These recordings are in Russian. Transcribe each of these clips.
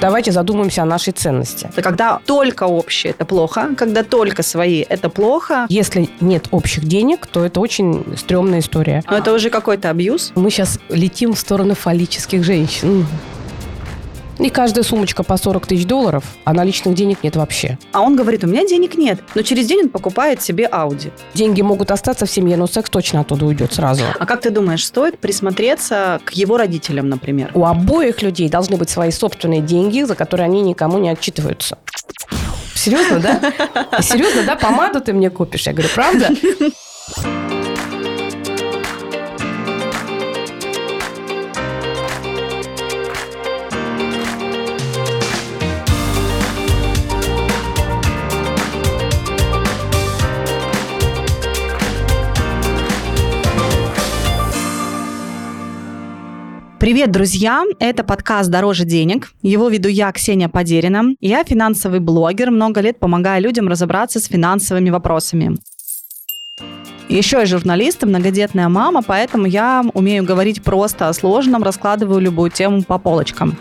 давайте задумаемся о нашей ценности. Это когда только общее, это плохо. Когда только свои, это плохо. Если нет общих денег, то это очень стрёмная история. Но это уже какой-то абьюз. Мы сейчас летим в сторону фаллических женщин. И каждая сумочка по 40 тысяч долларов, а наличных денег нет вообще. А он говорит, у меня денег нет. Но через день он покупает себе Ауди. Деньги могут остаться в семье, но секс точно оттуда уйдет сразу. А как ты думаешь, стоит присмотреться к его родителям, например? У обоих людей должны быть свои собственные деньги, за которые они никому не отчитываются. Серьезно, да? Серьезно, да? Помаду ты мне купишь? Я говорю, правда? Привет, друзья! Это подкаст «Дороже денег». Его веду я, Ксения Подерина. Я финансовый блогер, много лет помогаю людям разобраться с финансовыми вопросами. Еще я журналист и многодетная мама, поэтому я умею говорить просто о сложном, раскладываю любую тему по полочкам.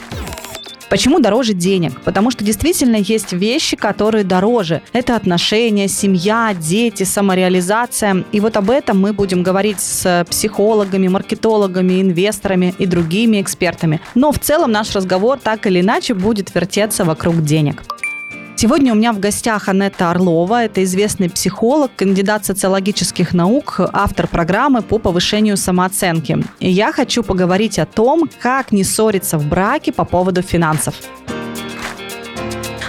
Почему дороже денег? Потому что действительно есть вещи, которые дороже. Это отношения, семья, дети, самореализация. И вот об этом мы будем говорить с психологами, маркетологами, инвесторами и другими экспертами. Но в целом наш разговор так или иначе будет вертеться вокруг денег. Сегодня у меня в гостях Анетта Орлова. Это известный психолог, кандидат социологических наук, автор программы по повышению самооценки. И я хочу поговорить о том, как не ссориться в браке по поводу финансов.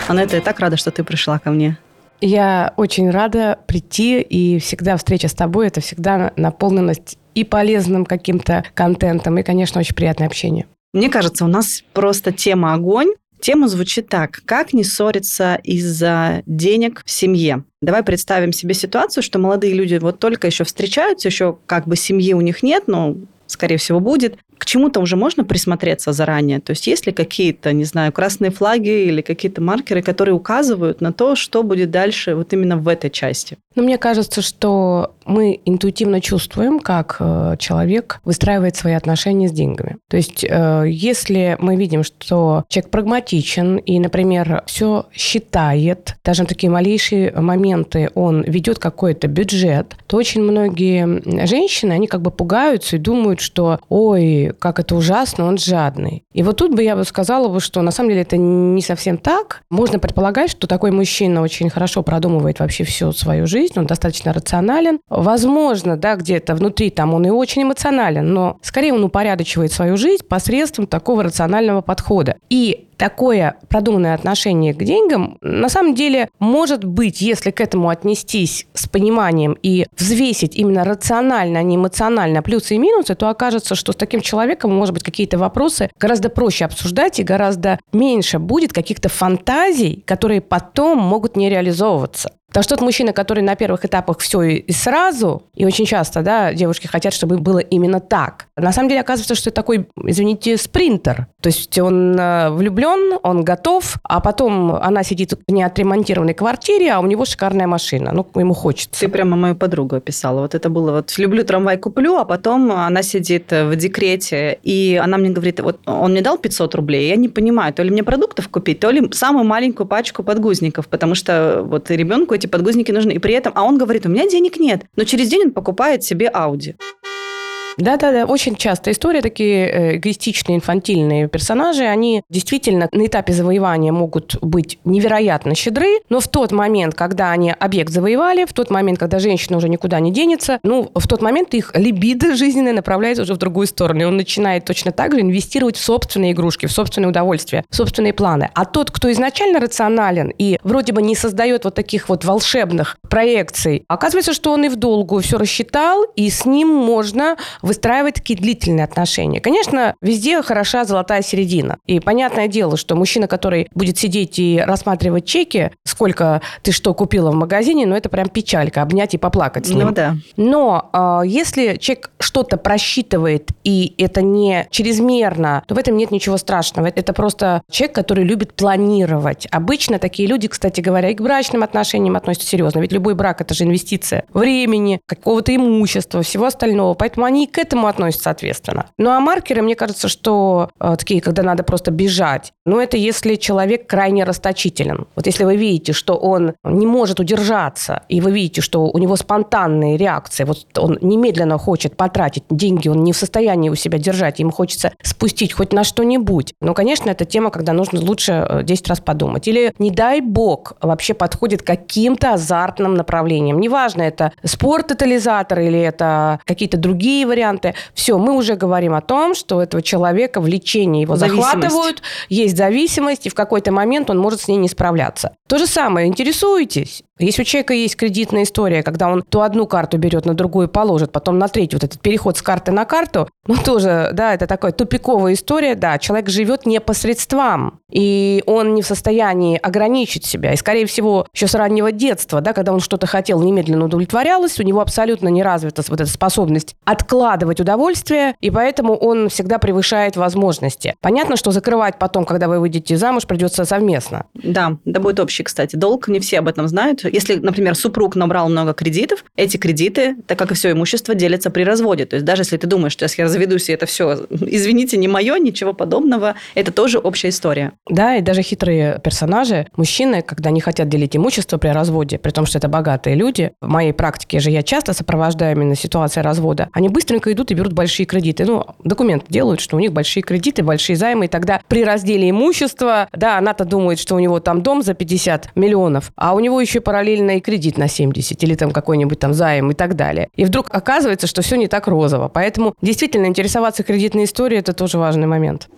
Анетта, я так рада, что ты пришла ко мне. Я очень рада прийти, и всегда встреча с тобой – это всегда наполненность и полезным каким-то контентом, и, конечно, очень приятное общение. Мне кажется, у нас просто тема огонь. Тема звучит так. Как не ссориться из-за денег в семье? Давай представим себе ситуацию, что молодые люди вот только еще встречаются, еще как бы семьи у них нет, но скорее всего, будет. К чему-то уже можно присмотреться заранее? То есть есть ли какие-то, не знаю, красные флаги или какие-то маркеры, которые указывают на то, что будет дальше вот именно в этой части? Ну, мне кажется, что мы интуитивно чувствуем, как э, человек выстраивает свои отношения с деньгами. То есть, э, если мы видим, что человек прагматичен и, например, все считает, даже на такие малейшие моменты он ведет какой-то бюджет, то очень многие женщины, они как бы пугаются и думают, что, ой, как это ужасно, он жадный. И вот тут бы я бы сказала, что на самом деле это не совсем так. Можно предполагать, что такой мужчина очень хорошо продумывает вообще всю свою жизнь, он достаточно рационален, Возможно, да, где-то внутри там он и очень эмоционален, но скорее он упорядочивает свою жизнь посредством такого рационального подхода. И такое продуманное отношение к деньгам на самом деле может быть, если к этому отнестись с пониманием и взвесить именно рационально, а не эмоционально плюсы и минусы, то окажется, что с таким человеком, может быть, какие-то вопросы гораздо проще обсуждать и гораздо меньше будет каких-то фантазий, которые потом могут не реализовываться. Потому что тот мужчина, который на первых этапах все и сразу, и очень часто, да, девушки хотят, чтобы было именно так. На самом деле оказывается, что это такой, извините, спринтер. То есть он э, влюблен, он готов, а потом она сидит в неотремонтированной квартире, а у него шикарная машина. Ну, ему хочется. Ты прямо мою подругу описала. Вот это было вот «люблю трамвай, куплю», а потом она сидит в декрете, и она мне говорит, вот он мне дал 500 рублей, я не понимаю, то ли мне продуктов купить, то ли самую маленькую пачку подгузников, потому что вот ребенку эти подгузники нужны. И при этом, а он говорит, у меня денег нет. Но через день он покупает себе Ауди. Да-да-да, очень часто история, такие э, эгоистичные, инфантильные персонажи, они действительно на этапе завоевания могут быть невероятно щедры, но в тот момент, когда они объект завоевали, в тот момент, когда женщина уже никуда не денется, ну, в тот момент их либидо жизненное направляется уже в другую сторону, и он начинает точно так же инвестировать в собственные игрушки, в собственное удовольствие, в собственные планы. А тот, кто изначально рационален и вроде бы не создает вот таких вот волшебных проекций, оказывается, что он и в долгу все рассчитал, и с ним можно выстраивать такие длительные отношения. Конечно, везде хороша золотая середина. И понятное дело, что мужчина, который будет сидеть и рассматривать чеки, сколько ты что купила в магазине, ну это прям печалька, обнять и поплакать с ним. Ну да. Но э, если человек что-то просчитывает, и это не чрезмерно, то в этом нет ничего страшного. Это просто человек, который любит планировать. Обычно такие люди, кстати говоря, и к брачным отношениям относятся серьезно. Ведь любой брак – это же инвестиция времени, какого-то имущества, всего остального. Поэтому они к этому относится ответственно. Ну а маркеры, мне кажется, что э, такие, когда надо просто бежать, ну это если человек крайне расточителен. Вот если вы видите, что он не может удержаться, и вы видите, что у него спонтанные реакции, вот он немедленно хочет потратить деньги, он не в состоянии у себя держать, ему хочется спустить хоть на что-нибудь. Ну, конечно, это тема, когда нужно лучше 10 э, раз подумать. Или, не дай бог, вообще подходит каким-то азартным направлением. Неважно, это спорт-тотализатор или это какие-то другие варианты. Все, мы уже говорим о том, что этого человека влечение его захватывают, есть зависимость, и в какой-то момент он может с ней не справляться. То же самое, интересуетесь? Если у человека есть кредитная история, когда он то одну карту берет, на другую положит, потом на третью, вот этот переход с карты на карту, ну тоже, да, это такая тупиковая история, да, человек живет не по средствам, и он не в состоянии ограничить себя, и, скорее всего, еще с раннего детства, да, когда он что-то хотел, немедленно удовлетворялось, у него абсолютно не развита вот эта способность откладывать удовольствие, и поэтому он всегда превышает возможности. Понятно, что закрывать потом, когда вы выйдете замуж, придется совместно. Да, да будет общий, кстати, долг, не все об этом знают, если, например, супруг набрал много кредитов, эти кредиты, так как и все имущество, делятся при разводе. То есть даже если ты думаешь, что я разведусь, и это все, извините, не мое, ничего подобного, это тоже общая история. Да, и даже хитрые персонажи, мужчины, когда не хотят делить имущество при разводе, при том, что это богатые люди, в моей практике же я часто сопровождаю именно ситуации развода, они быстренько идут и берут большие кредиты. Ну, документы делают, что у них большие кредиты, большие займы, и тогда при разделе имущества, да, она-то думает, что у него там дом за 50 миллионов, а у него еще параллельно и кредит на 70 или там какой-нибудь там займ и так далее. И вдруг оказывается, что все не так розово. Поэтому действительно интересоваться кредитной историей – это тоже важный момент.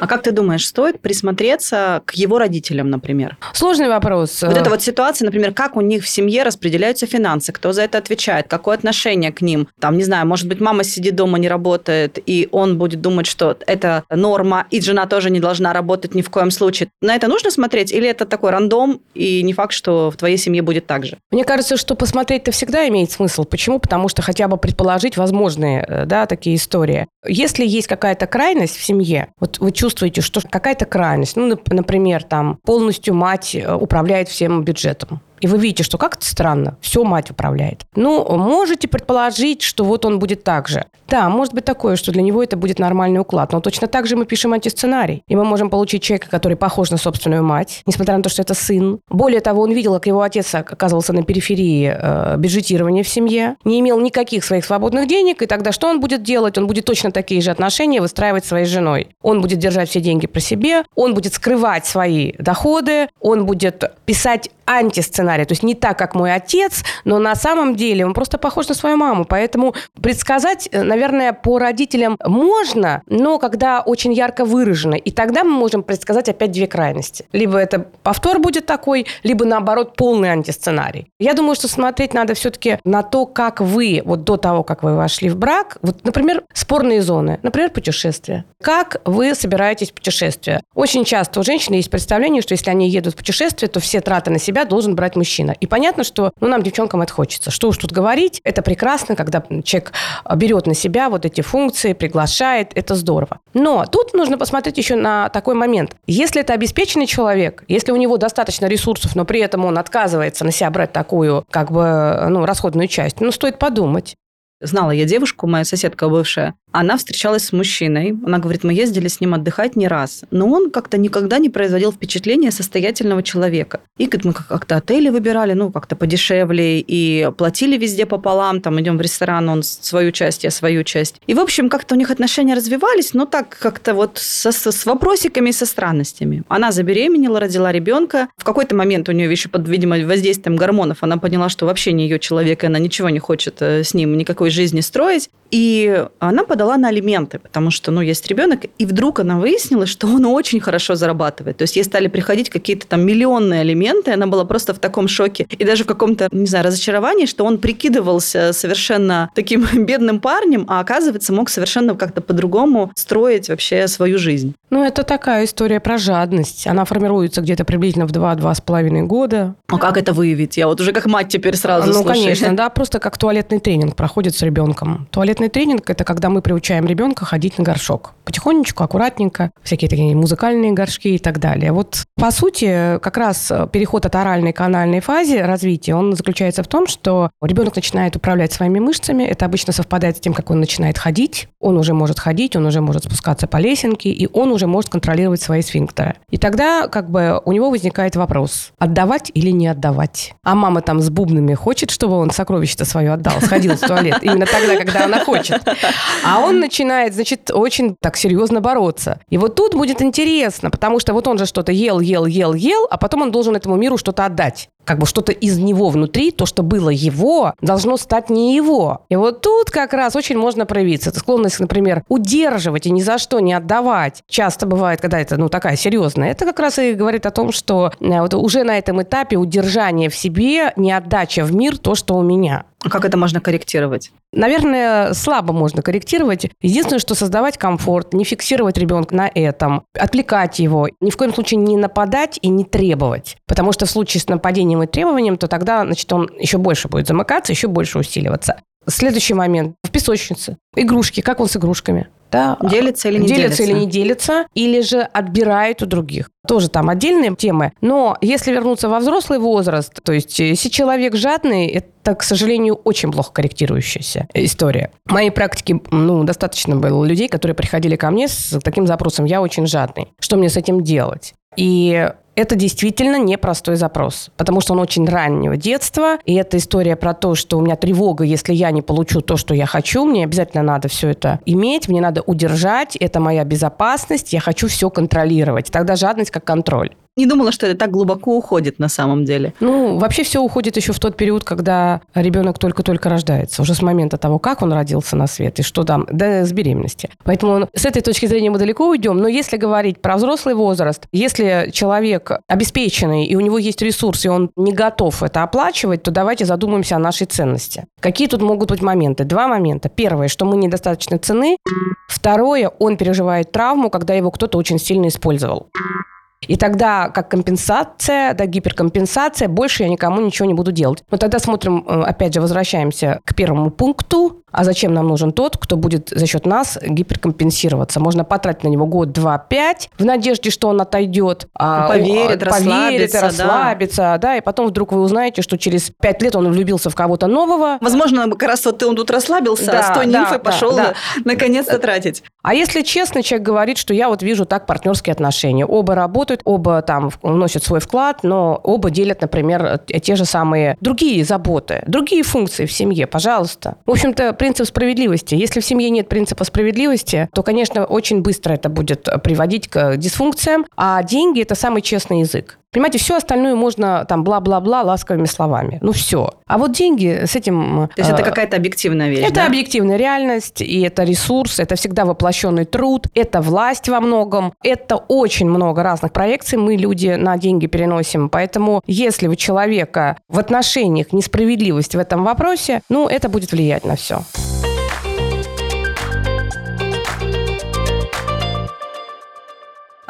А как ты думаешь, стоит присмотреться к его родителям, например? Сложный вопрос. Вот эта вот ситуация, например, как у них в семье распределяются финансы, кто за это отвечает, какое отношение к ним. Там, не знаю, может быть, мама сидит дома, не работает, и он будет думать, что это норма, и жена тоже не должна работать ни в коем случае. На это нужно смотреть, или это такой рандом, и не факт, что в твоей семье будет так же? Мне кажется, что посмотреть-то всегда имеет смысл. Почему? Потому что хотя бы предположить возможные э, да, такие истории. Если есть какая-то крайность в семье, вот вы чувствуете, что какая-то крайность, ну, например, там полностью мать э, управляет всем бюджетом, и вы видите, что как-то странно, все мать управляет. Ну, можете предположить, что вот он будет так же. Да, может быть такое, что для него это будет нормальный уклад, но точно так же мы пишем антисценарий. И мы можем получить человека, который похож на собственную мать, несмотря на то, что это сын. Более того, он видел, как его отец оказывался на периферии э, бюджетирования в семье, не имел никаких своих свободных денег, и тогда что он будет делать? Он будет точно такие же отношения выстраивать своей женой. Он будет держать все деньги про себе, он будет скрывать свои доходы, он будет писать антисценарий, то есть не так, как мой отец, но на самом деле он просто похож на свою маму, поэтому предсказать, э, наверное, по родителям можно, но когда очень ярко выражено, и тогда мы можем предсказать опять две крайности. Либо это повтор будет такой, либо наоборот полный антисценарий. Я думаю, что смотреть надо все-таки на то, как вы, вот до того, как вы вошли в брак, вот, например, спорные зоны, например, путешествия. Как вы собираетесь в путешествие? Очень часто у женщин есть представление, что если они едут в путешествие, то все траты на себя должен брать мужчина. И понятно, что ну, нам, девчонкам, это хочется. Что уж тут говорить, это прекрасно, когда человек берет на себя вот эти функции, приглашает, это здорово. Но тут нужно посмотреть еще на такой момент. Если это обеспеченный человек, если у него достаточно ресурсов, но при этом он отказывается на себя брать такую, как бы, ну, расходную часть, ну, стоит подумать. Знала я девушку, моя соседка бывшая, она встречалась с мужчиной. Она говорит, мы ездили с ним отдыхать не раз. Но он как-то никогда не производил впечатления состоятельного человека. И говорит, мы как-то отели выбирали, ну, как-то подешевле, и платили везде пополам, там идем в ресторан, он свою часть, я свою часть. И, в общем, как-то у них отношения развивались, но так как-то вот со, с вопросиками и со странностями. Она забеременела, родила ребенка. В какой-то момент у нее еще под, видимо, воздействием гормонов она поняла, что вообще не ее человек, и она ничего не хочет э, с ним никакой жизни строить. И она подала на алименты, потому что, ну, есть ребенок, и вдруг она выяснила, что он очень хорошо зарабатывает. То есть ей стали приходить какие-то там миллионные алименты, она была просто в таком шоке и даже в каком-то, не знаю, разочаровании, что он прикидывался совершенно таким бедным парнем, а оказывается мог совершенно как-то по-другому строить вообще свою жизнь. Ну, это такая история про жадность. Она формируется где-то приблизительно в 2-2,5 года. А как это выявить? Я вот уже как мать теперь сразу Ну, слушаю. конечно, да, просто как туалетный тренинг проходит происходит с ребенком? Туалетный тренинг – это когда мы приучаем ребенка ходить на горшок. Потихонечку, аккуратненько, всякие такие музыкальные горшки и так далее. Вот, по сути, как раз переход от оральной к анальной фазе развития, он заключается в том, что ребенок начинает управлять своими мышцами. Это обычно совпадает с тем, как он начинает ходить. Он уже может ходить, он уже может спускаться по лесенке, и он уже может контролировать свои сфинктеры. И тогда как бы у него возникает вопрос, отдавать или не отдавать. А мама там с бубнами хочет, чтобы он сокровище-то свое отдал, сходил в туалет. Именно тогда, когда она хочет. А он начинает, значит, очень так серьезно бороться. И вот тут будет интересно, потому что вот он же что-то ел, ел, ел, ел, а потом он должен этому миру что-то отдать как бы что-то из него внутри, то, что было его, должно стать не его. И вот тут как раз очень можно проявиться. Это склонность, например, удерживать и ни за что не отдавать. Часто бывает, когда это, ну, такая серьезная. Это как раз и говорит о том, что э, вот уже на этом этапе удержание в себе, не отдача в мир то, что у меня. А как это можно корректировать? Наверное, слабо можно корректировать. Единственное, что создавать комфорт, не фиксировать ребенка на этом, отвлекать его, ни в коем случае не нападать и не требовать. Потому что в случае с нападением и требованием, то тогда, значит, он еще больше будет замыкаться, еще больше усиливаться. Следующий момент. В песочнице. Игрушки. Как он с игрушками? Да? Делится или не делится? Делится или не делится, или же отбирает у других. Тоже там отдельные темы. Но если вернуться во взрослый возраст, то есть если человек жадный, это, к сожалению, очень плохо корректирующаяся история. В моей практике ну, достаточно было людей, которые приходили ко мне с таким запросом «я очень жадный». Что мне с этим делать? И это действительно непростой запрос, потому что он очень раннего детства, и это история про то, что у меня тревога, если я не получу то, что я хочу, мне обязательно надо все это иметь, мне надо удержать, это моя безопасность, я хочу все контролировать. Тогда жадность как контроль не думала, что это так глубоко уходит на самом деле. Ну, вообще все уходит еще в тот период, когда ребенок только-только рождается, уже с момента того, как он родился на свет и что там, да, с беременности. Поэтому с этой точки зрения мы далеко уйдем. Но если говорить про взрослый возраст, если человек обеспеченный и у него есть ресурс, и он не готов это оплачивать, то давайте задумаемся о нашей ценности. Какие тут могут быть моменты? Два момента. Первое, что мы недостаточно цены. Второе, он переживает травму, когда его кто-то очень сильно использовал. И тогда, как компенсация, да, гиперкомпенсация, больше я никому ничего не буду делать. Но тогда смотрим, э, опять же, возвращаемся к первому пункту. А зачем нам нужен тот, кто будет за счет нас гиперкомпенсироваться? Можно потратить на него год, два, пять, в надежде, что он отойдет. А, поверит, поверит расслабится, расслабится, да. да. И потом вдруг вы узнаете, что через пять лет он влюбился в кого-то нового. Возможно, как раз вот ты он тут расслабился, да, а с той да, нимфой да, пошел да. наконец-то тратить. А если честно, человек говорит, что я вот вижу так партнерские отношения. Оба работают, оба там вносят свой вклад, но оба делят, например, те же самые другие заботы, другие функции в семье, пожалуйста. В общем-то, принцип справедливости. Если в семье нет принципа справедливости, то, конечно, очень быстро это будет приводить к дисфункциям, а деньги – это самый честный язык. Понимаете, все остальное можно там бла-бла-бла ласковыми словами. Ну все. А вот деньги с этим... То есть э, это какая-то объективная вещь, Это да? объективная реальность, и это ресурс, это всегда воплощенный труд, это власть во многом, это очень много разных проекций мы, люди, на деньги переносим. Поэтому если у человека в отношениях несправедливость в этом вопросе, ну, это будет влиять на все.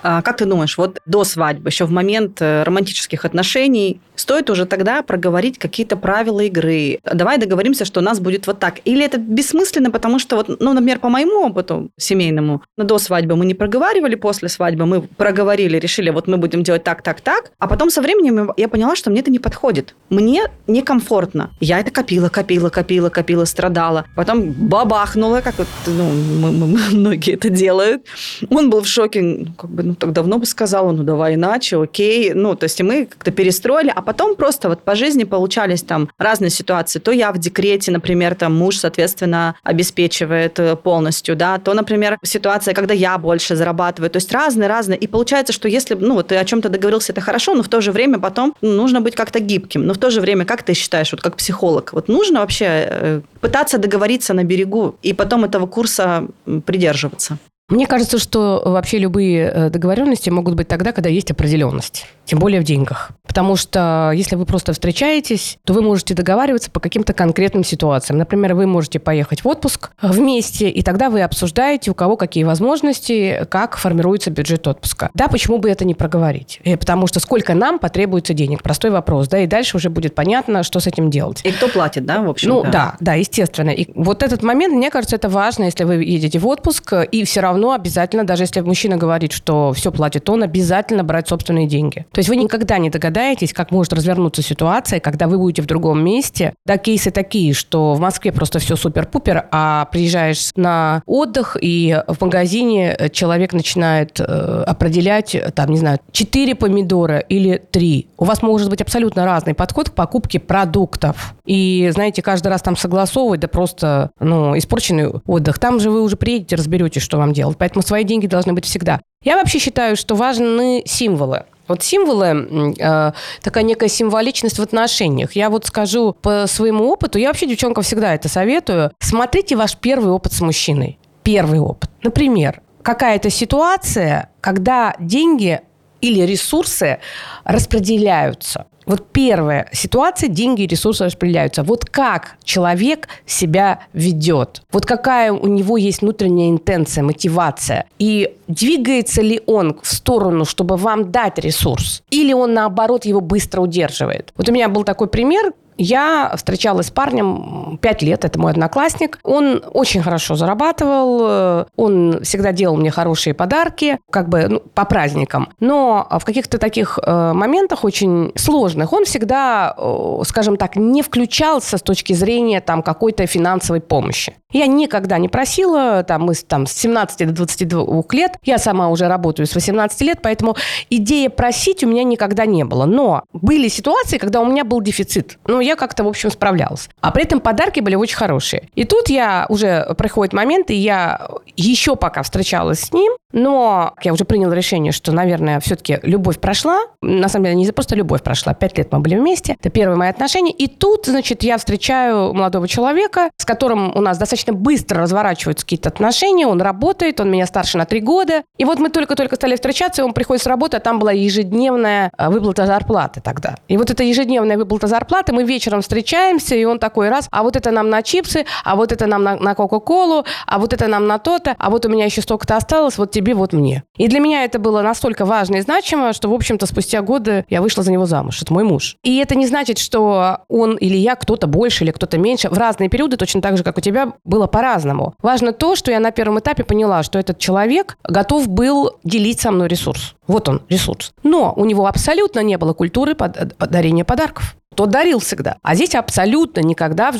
А как ты думаешь, вот до свадьбы, еще в момент э, романтических отношений, стоит уже тогда проговорить какие-то правила игры? Давай договоримся, что у нас будет вот так. Или это бессмысленно, потому что, вот, ну, например, по моему опыту семейному, до свадьбы мы не проговаривали, после свадьбы мы проговорили, решили, вот мы будем делать так, так, так. А потом со временем я поняла, что мне это не подходит. Мне некомфортно. Я это копила, копила, копила, копила, страдала. Потом бабахнула, как вот, ну, мы, мы, многие это делают. Он был в шоке, ну, как бы, ну, так давно бы сказала, ну давай иначе, окей. Ну, то есть мы как-то перестроили, а потом просто вот по жизни получались там разные ситуации. То я в декрете, например, там муж, соответственно, обеспечивает э, полностью, да, то, например, ситуация, когда я больше зарабатываю. То есть разные-разные. И получается, что если, ну, вот ты о чем-то договорился, это хорошо, но в то же время потом ну, нужно быть как-то гибким. Но в то же время, как ты считаешь, вот как психолог, вот нужно вообще э, пытаться договориться на берегу и потом этого курса придерживаться? Мне кажется, что вообще любые э, договоренности могут быть тогда, когда есть определенность, тем более в деньгах. Потому что если вы просто встречаетесь, то вы можете договариваться по каким-то конкретным ситуациям. Например, вы можете поехать в отпуск вместе, и тогда вы обсуждаете, у кого какие возможности, как формируется бюджет отпуска. Да, почему бы это не проговорить? Э, потому что сколько нам потребуется денег? Простой вопрос, да, и дальше уже будет понятно, что с этим делать. И кто платит, да, в общем? Ну, да, да, естественно. И вот этот момент, мне кажется, это важно, если вы едете в отпуск, и все равно обязательно, даже если мужчина говорит, что все платит он, обязательно брать собственные деньги. То есть вы никогда не догадаетесь, как может развернуться ситуация, когда вы будете в другом месте. Да, кейсы такие, что в Москве просто все супер-пупер, а приезжаешь на отдых, и в магазине человек начинает э, определять, там, не знаю, 4 помидора или 3. У вас может быть абсолютно разный подход к покупке продуктов. И, знаете, каждый раз там согласовывать, да просто, ну, испорченный отдых. Там же вы уже приедете, разберетесь, что вам делать. Поэтому свои деньги должны быть всегда. Я вообще считаю, что важны символы. Вот символы, э, такая некая символичность в отношениях. Я вот скажу по своему опыту, я вообще девчонкам всегда это советую. Смотрите ваш первый опыт с мужчиной. Первый опыт. Например, какая-то ситуация, когда деньги или ресурсы распределяются. Вот первая ситуация, деньги и ресурсы распределяются. Вот как человек себя ведет. Вот какая у него есть внутренняя интенция, мотивация. И двигается ли он в сторону, чтобы вам дать ресурс? Или он, наоборот, его быстро удерживает? Вот у меня был такой пример, я встречалась с парнем пять лет, это мой одноклассник. Он очень хорошо зарабатывал, э, он всегда делал мне хорошие подарки, как бы ну, по праздникам. Но в каких-то таких э, моментах очень сложных он всегда, э, скажем так, не включался с точки зрения там какой-то финансовой помощи. Я никогда не просила, там, мы там, с 17 до 22 лет, я сама уже работаю с 18 лет, поэтому идея просить у меня никогда не было. Но были ситуации, когда у меня был дефицит. Ну, я как-то, в общем, справлялась. А при этом подарки были очень хорошие. И тут я уже проходит момент, и я еще пока встречалась с ним, но я уже приняла решение, что, наверное, все-таки любовь прошла. На самом деле, не просто любовь прошла. Пять лет мы были вместе. Это первые мои отношения. И тут, значит, я встречаю молодого человека, с которым у нас достаточно быстро разворачиваются какие-то отношения. Он работает, он меня старше на три года. И вот мы только-только стали встречаться, и он приходит с работы, а там была ежедневная э, выплата зарплаты тогда. И вот эта ежедневная выплата зарплаты, мы вечером встречаемся, и он такой раз, а вот это нам на чипсы, а вот это нам на, на Кока-Колу, а вот это нам на то-то, а вот у меня еще столько-то осталось, вот тебе тебе, вот мне. И для меня это было настолько важно и значимо, что, в общем-то, спустя годы я вышла за него замуж. Это мой муж. И это не значит, что он или я, кто-то больше или кто-то меньше. В разные периоды, точно так же, как у тебя, было по-разному. Важно то, что я на первом этапе поняла, что этот человек готов был делить со мной ресурс. Вот он, ресурс. Но у него абсолютно не было культуры дарения подарков тот дарил всегда. А здесь абсолютно никогда... То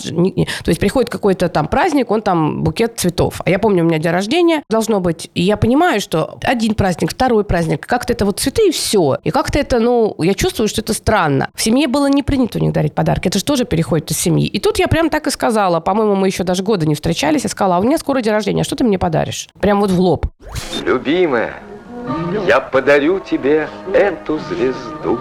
есть приходит какой-то там праздник, он там букет цветов. А я помню, у меня день рождения должно быть, и я понимаю, что один праздник, второй праздник, как-то это вот цветы и все. И как-то это, ну, я чувствую, что это странно. В семье было не принято у них дарить подарки. Это же тоже переходит из семьи. И тут я прям так и сказала. По-моему, мы еще даже года не встречались. Я сказала, а у меня скоро день рождения, а что ты мне подаришь? Прям вот в лоб. Любимая, я подарю тебе эту звезду.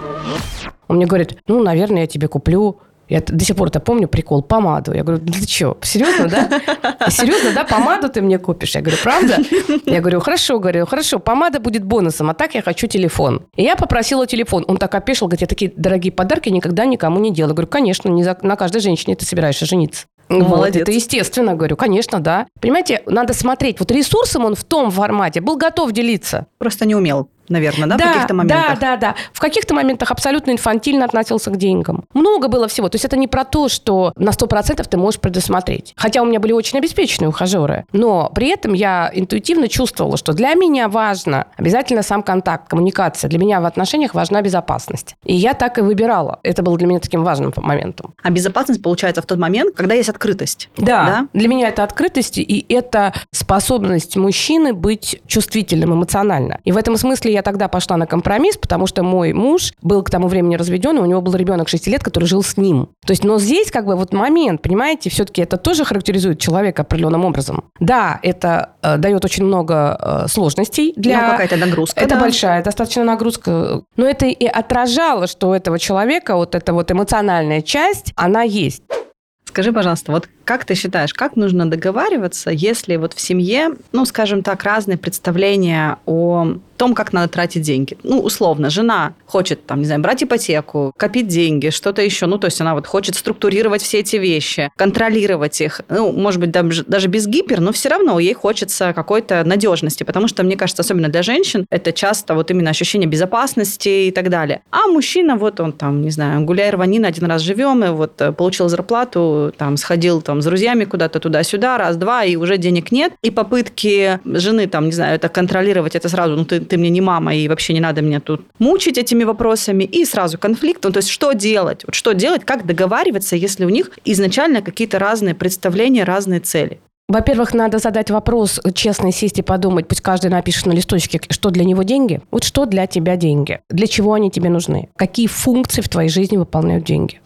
Он мне говорит, ну, наверное, я тебе куплю я до сих пор это помню прикол, помаду. Я говорю, ты что, серьезно, да? Серьезно, да, помаду ты мне купишь? Я говорю, правда? Я говорю, хорошо, говорю, хорошо, помада будет бонусом, а так я хочу телефон. И я попросила телефон. Он так опешил, говорит, я такие дорогие подарки никогда никому не делаю. Я говорю, конечно, не за, на каждой женщине ты собираешься жениться. Молодец. Вот, это естественно, говорю, конечно, да. Понимаете, надо смотреть. Вот ресурсом он в том формате был готов делиться. Просто не умел наверное, да, да, в каких-то моментах? Да, да, да. В каких-то моментах абсолютно инфантильно относился к деньгам. Много было всего. То есть это не про то, что на 100% ты можешь предусмотреть. Хотя у меня были очень обеспеченные ухажеры. Но при этом я интуитивно чувствовала, что для меня важно обязательно сам контакт, коммуникация. Для меня в отношениях важна безопасность. И я так и выбирала. Это было для меня таким важным моментом. А безопасность получается в тот момент, когда есть открытость. Да. да? Для меня это открытость, и это способность мужчины быть чувствительным эмоционально. И в этом смысле я тогда пошла на компромисс, потому что мой муж был к тому времени разведен, и у него был ребенок 6 лет, который жил с ним. То есть, но здесь как бы вот момент, понимаете, все-таки это тоже характеризует человека определенным образом. Да, это э, дает очень много э, сложностей для... Ну, какая-то нагрузка. Это да? большая достаточно нагрузка. Но это и отражало, что у этого человека вот эта вот эмоциональная часть, она есть. Скажи, пожалуйста, вот Как ты считаешь, как нужно договариваться, если вот в семье, ну, скажем так, разные представления о том, как надо тратить деньги. Ну, условно, жена хочет, там, не знаю, брать ипотеку, копить деньги, что-то еще. Ну, то есть она вот хочет структурировать все эти вещи, контролировать их. Ну, может быть, даже, даже без гипер, но все равно ей хочется какой-то надежности, потому что, мне кажется, особенно для женщин, это часто вот именно ощущение безопасности и так далее. А мужчина, вот он там, не знаю, гуляй рванина, один раз живем, и вот э, получил зарплату, там, сходил там с друзьями куда-то туда-сюда, раз-два, и уже денег нет. И попытки жены, там, не знаю, это контролировать, это сразу, ну, ты, ты мне не мама, и вообще не надо меня тут мучить этими вопросами, и сразу конфликт. Ну, то есть что делать? Вот что делать, как договариваться, если у них изначально какие-то разные представления, разные цели? Во-первых, надо задать вопрос, честно сесть и подумать, пусть каждый напишет на листочке, что для него деньги. Вот что для тебя деньги? Для чего они тебе нужны? Какие функции в твоей жизни выполняют деньги?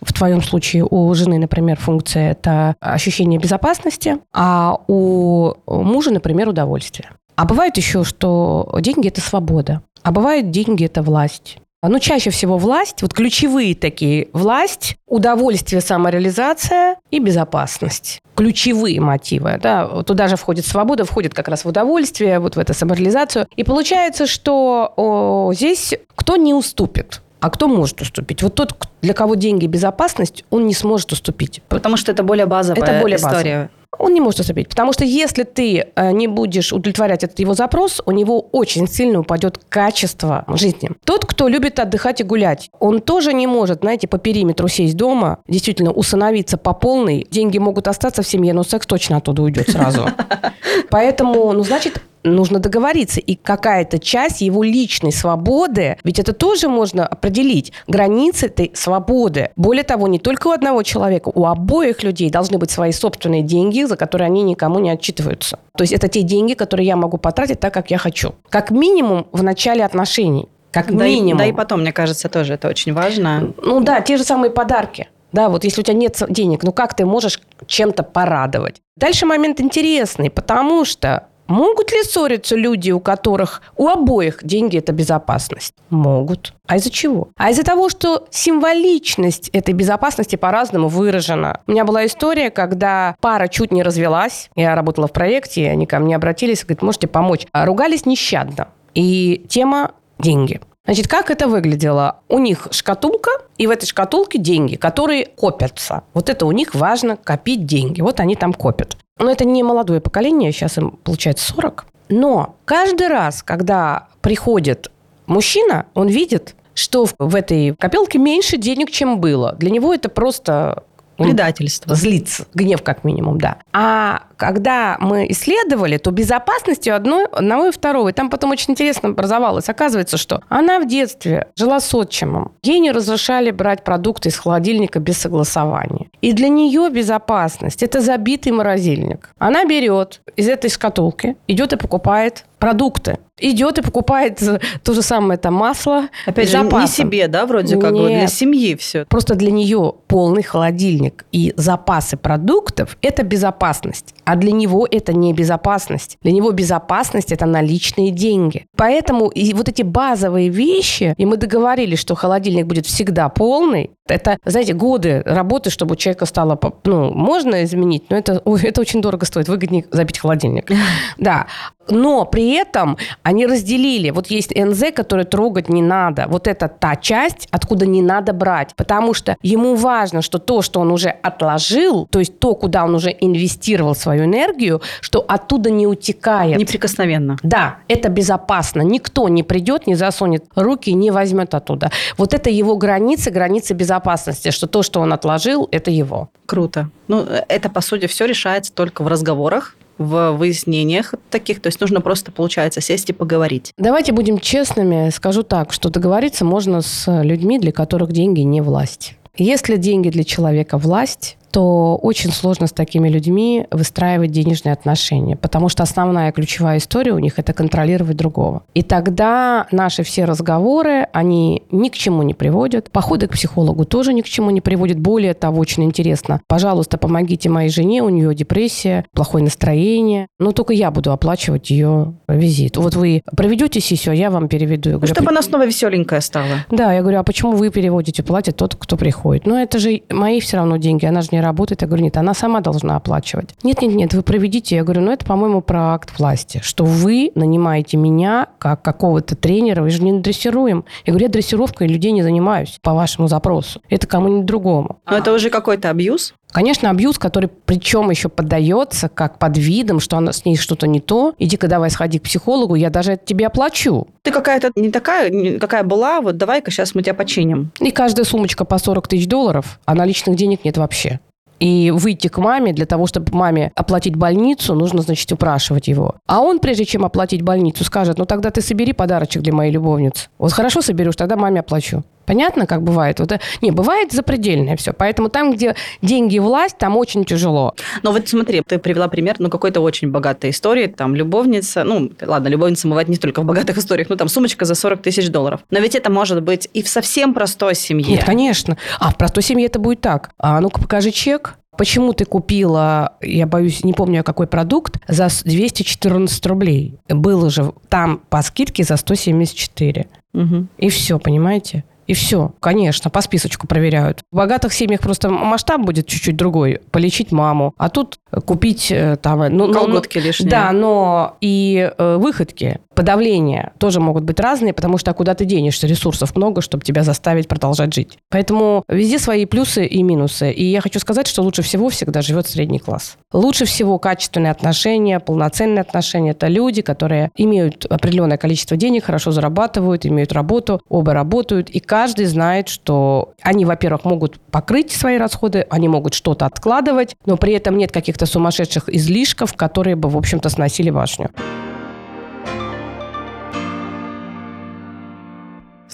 В твоем случае у жены, например, функция – это ощущение безопасности, а у мужа, например, удовольствие. А бывает еще, что деньги – это свобода, а бывает деньги – это власть. Ну, чаще всего власть, вот ключевые такие, власть, удовольствие, самореализация и безопасность. Ключевые мотивы. Да? Туда же входит свобода, входит как раз в удовольствие, вот в эту самореализацию. И получается, что о, здесь кто не уступит? А кто может уступить? Вот тот, для кого деньги безопасность, он не сможет уступить. Потому что это более базовая это более история. Базовая он не может уступить. Потому что если ты э, не будешь удовлетворять этот его запрос, у него очень сильно упадет качество жизни. Тот, кто любит отдыхать и гулять, он тоже не может, знаете, по периметру сесть дома, действительно усыновиться по полной. Деньги могут остаться в семье, но секс точно оттуда уйдет сразу. Поэтому, ну, значит, нужно договориться. И какая-то часть его личной свободы, ведь это тоже можно определить, границы этой свободы. Более того, не только у одного человека, у обоих людей должны быть свои собственные деньги, за которые они никому не отчитываются. То есть это те деньги, которые я могу потратить так, как я хочу. Как минимум в начале отношений. Как да минимум. И, да и потом, мне кажется, тоже это очень важно. Ну да, те же самые подарки. Да, вот если у тебя нет денег, ну как ты можешь чем-то порадовать? Дальше момент интересный, потому что Могут ли ссориться люди, у которых у обоих деньги – это безопасность? Могут. А из-за чего? А из-за того, что символичность этой безопасности по-разному выражена. У меня была история, когда пара чуть не развелась. Я работала в проекте, и они ко мне обратились, говорят, можете помочь. А ругались нещадно. И тема – деньги. Значит, как это выглядело? У них шкатулка, и в этой шкатулке деньги, которые копятся. Вот это у них важно копить деньги. Вот они там копят. Но это не молодое поколение, сейчас им получается 40. Но каждый раз, когда приходит мужчина, он видит, что в этой копилке меньше денег, чем было. Для него это просто Предательство. Злиться. Гнев, как минимум, да. А когда мы исследовали, то безопасностью одной, одного и второго. И там потом очень интересно образовалось. Оказывается, что она в детстве жила с отчимом. Ей не разрешали брать продукты из холодильника без согласования. И для нее безопасность – это забитый морозильник. Она берет из этой шкатулки, идет и покупает продукты. Идет и покупает то же самое там масло. Опять же, не себе, да, вроде как, Нет. для семьи все. Просто для нее полный холодильник и запасы продуктов – это безопасность. А для него это не безопасность. Для него безопасность – это наличные деньги. Поэтому и вот эти базовые вещи, и мы договорились, что холодильник будет всегда полный, это, знаете, годы работы, чтобы у человека стало, ну, можно изменить, но это, это очень дорого стоит, выгоднее забить холодильник. Да. Но при этом они разделили. Вот есть НЗ, который трогать не надо. Вот это та часть, откуда не надо брать. Потому что ему важно, что то, что он уже отложил, то есть то, куда он уже инвестировал свою энергию, что оттуда не утекает. Неприкосновенно. Да, это безопасно. Никто не придет, не засунет руки, не возьмет оттуда. Вот это его границы, границы безопасности безопасности, что то, что он отложил, это его. Круто. Ну, это, по сути, все решается только в разговорах, в выяснениях таких. То есть нужно просто, получается, сесть и поговорить. Давайте будем честными. Скажу так, что договориться можно с людьми, для которых деньги не власть. Если деньги для человека власть, то очень сложно с такими людьми выстраивать денежные отношения, потому что основная ключевая история у них – это контролировать другого. И тогда наши все разговоры, они ни к чему не приводят. Походы к психологу тоже ни к чему не приводят. Более того, очень интересно, пожалуйста, помогите моей жене, у нее депрессия, плохое настроение, но только я буду оплачивать ее визит. Вот вы проведете сессию, а я вам переведу. Я говорю, Чтобы она снова веселенькая стала. Да, я говорю, а почему вы переводите, платит тот, кто приходит? Ну, это же мои все равно деньги, она же не работает. Я говорю, нет, она сама должна оплачивать. Нет, нет, нет, вы проведите. Я говорю, ну это, по-моему, про акт власти, что вы нанимаете меня как какого-то тренера, вы же не дрессируем. Я говорю, я дрессировкой людей не занимаюсь по вашему запросу. Это кому-нибудь другому. Но это уже какой-то абьюз? Конечно, абьюз, который причем еще поддается как под видом, что она, с ней что-то не то. Иди-ка давай сходи к психологу, я даже тебе оплачу. Ты какая-то не такая, какая была, вот давай-ка сейчас мы тебя починим. И каждая сумочка по 40 тысяч долларов, а наличных денег нет вообще. И выйти к маме, для того, чтобы маме оплатить больницу, нужно, значит, упрашивать его. А он, прежде чем оплатить больницу, скажет, ну тогда ты собери подарочек для моей любовницы. Вот хорошо соберешь, тогда маме оплачу. Понятно, как бывает? Вот, э, не, бывает запредельное все. Поэтому там, где деньги и власть, там очень тяжело. Но вот смотри, ты привела пример, ну, какой-то очень богатой истории, там, любовница, ну, ладно, любовница бывает не только в богатых историях, ну, там, сумочка за 40 тысяч долларов. Но ведь это может быть и в совсем простой семье. Нет, конечно. А в простой семье это будет так. А ну-ка, покажи чек. Почему ты купила, я боюсь, не помню, какой продукт, за 214 рублей? Было же там по скидке за 174. Угу. И все, понимаете? И все, конечно, по списочку проверяют. В богатых семьях просто масштаб будет чуть-чуть другой. Полечить маму. А тут купить э, там... Ну, Колготки ну, лишние. Да, но и э, выходки, подавления тоже могут быть разные, потому что а куда ты денешься? Ресурсов много, чтобы тебя заставить продолжать жить. Поэтому везде свои плюсы и минусы. И я хочу сказать, что лучше всего всегда живет средний класс. Лучше всего качественные отношения, полноценные отношения. Это люди, которые имеют определенное количество денег, хорошо зарабатывают, имеют работу, оба работают, и каждый знает, что они, во-первых, могут покрыть свои расходы, они могут что-то откладывать, но при этом нет каких-то сумасшедших излишков, которые бы, в общем-то, сносили башню.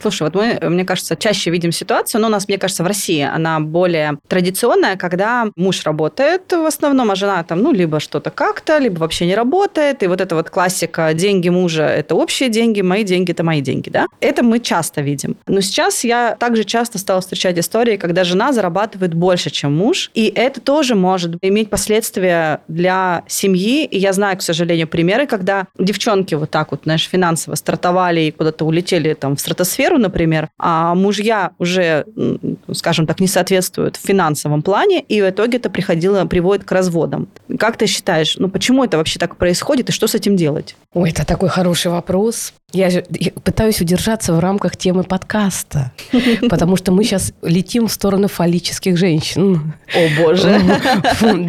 Слушай, вот мы, мне кажется, чаще видим ситуацию, но у нас, мне кажется, в России она более традиционная, когда муж работает в основном, а жена там, ну, либо что-то как-то, либо вообще не работает. И вот эта вот классика «деньги мужа – это общие деньги, мои деньги – это мои деньги», да? Это мы часто видим. Но сейчас я также часто стала встречать истории, когда жена зарабатывает больше, чем муж, и это тоже может иметь последствия для семьи. И я знаю, к сожалению, примеры, когда девчонки вот так вот, знаешь, финансово стартовали и куда-то улетели там в стратосферу, карьеру, например, а мужья уже, скажем так, не соответствуют в финансовом плане, и в итоге это приходило, приводит к разводам. Как ты считаешь, ну почему это вообще так происходит, и что с этим делать? Ой, это такой хороший вопрос. Я же пытаюсь удержаться в рамках темы подкаста, потому что мы сейчас летим в сторону фаллических женщин. О, боже.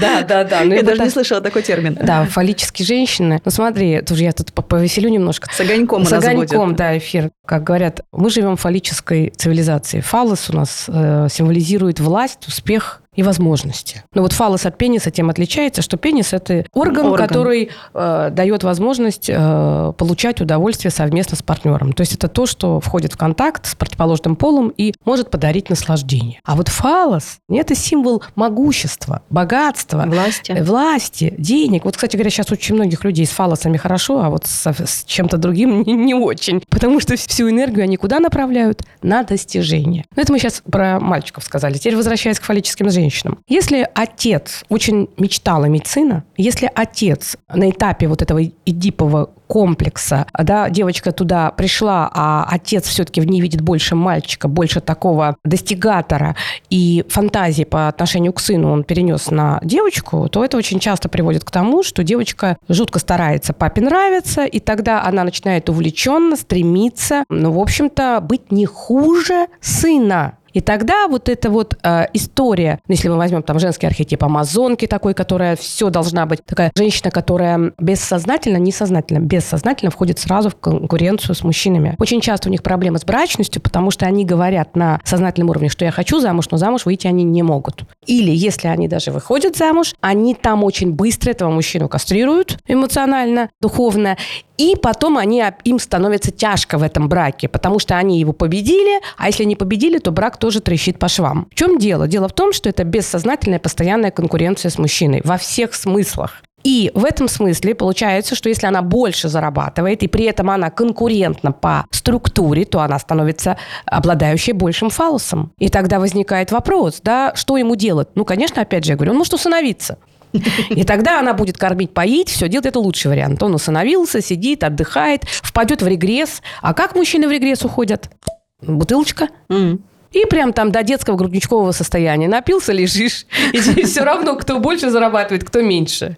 Да, да, да. Я даже не слышала такой термин. Да, фаллические женщины. Ну смотри, тоже я тут повеселю немножко. С огоньком С огоньком, да, эфир. Как говорят, мы живем в фаллической цивилизации. Фалос у нас э, символизирует власть, успех и возможности. Но вот фалос от пениса тем отличается, что пенис – это орган, орган. который э, дает возможность э, получать удовольствие совместно с партнером. То есть это то, что входит в контакт с противоположным полом и может подарить наслаждение. А вот фалос – это символ могущества, богатства, власти, э, власти денег. Вот, кстати говоря, сейчас очень многих людей с фалосами хорошо, а вот со, с чем-то другим не, не очень. Потому что всю энергию они куда направляют? На достижение. Но это мы сейчас про мальчиков сказали. Теперь возвращаясь к фаллическим женщинам женщинам. Если отец очень мечтал иметь сына, если отец на этапе вот этого эдипового комплекса, да, девочка туда пришла, а отец все-таки в ней видит больше мальчика, больше такого достигатора, и фантазии по отношению к сыну он перенес на девочку, то это очень часто приводит к тому, что девочка жутко старается папе нравиться, и тогда она начинает увлеченно стремиться, ну, в общем-то, быть не хуже сына. И тогда вот эта вот э, история, ну, если мы возьмем там женский архетип амазонки такой, которая все должна быть, такая женщина, которая бессознательно, несознательно, бессознательно входит сразу в конкуренцию с мужчинами. Очень часто у них проблемы с брачностью, потому что они говорят на сознательном уровне, что я хочу замуж, но замуж выйти они не могут. Или если они даже выходят замуж, они там очень быстро этого мужчину кастрируют эмоционально, духовно, и потом они, им становится тяжко в этом браке, потому что они его победили, а если не победили, то брак тоже трещит по швам. В чем дело? Дело в том, что это бессознательная постоянная конкуренция с мужчиной во всех смыслах. И в этом смысле получается, что если она больше зарабатывает, и при этом она конкурентна по структуре, то она становится обладающей большим фалосом. И тогда возникает вопрос, да, что ему делать? Ну, конечно, опять же, я говорю, он может усыновиться. И тогда она будет кормить, поить, все делать. Это лучший вариант. Он усыновился, сидит, отдыхает, впадет в регресс. А как мужчины в регресс уходят? Бутылочка. И прям там до детского грудничкового состояния. Напился, лежишь. И все равно, кто больше зарабатывает, кто меньше.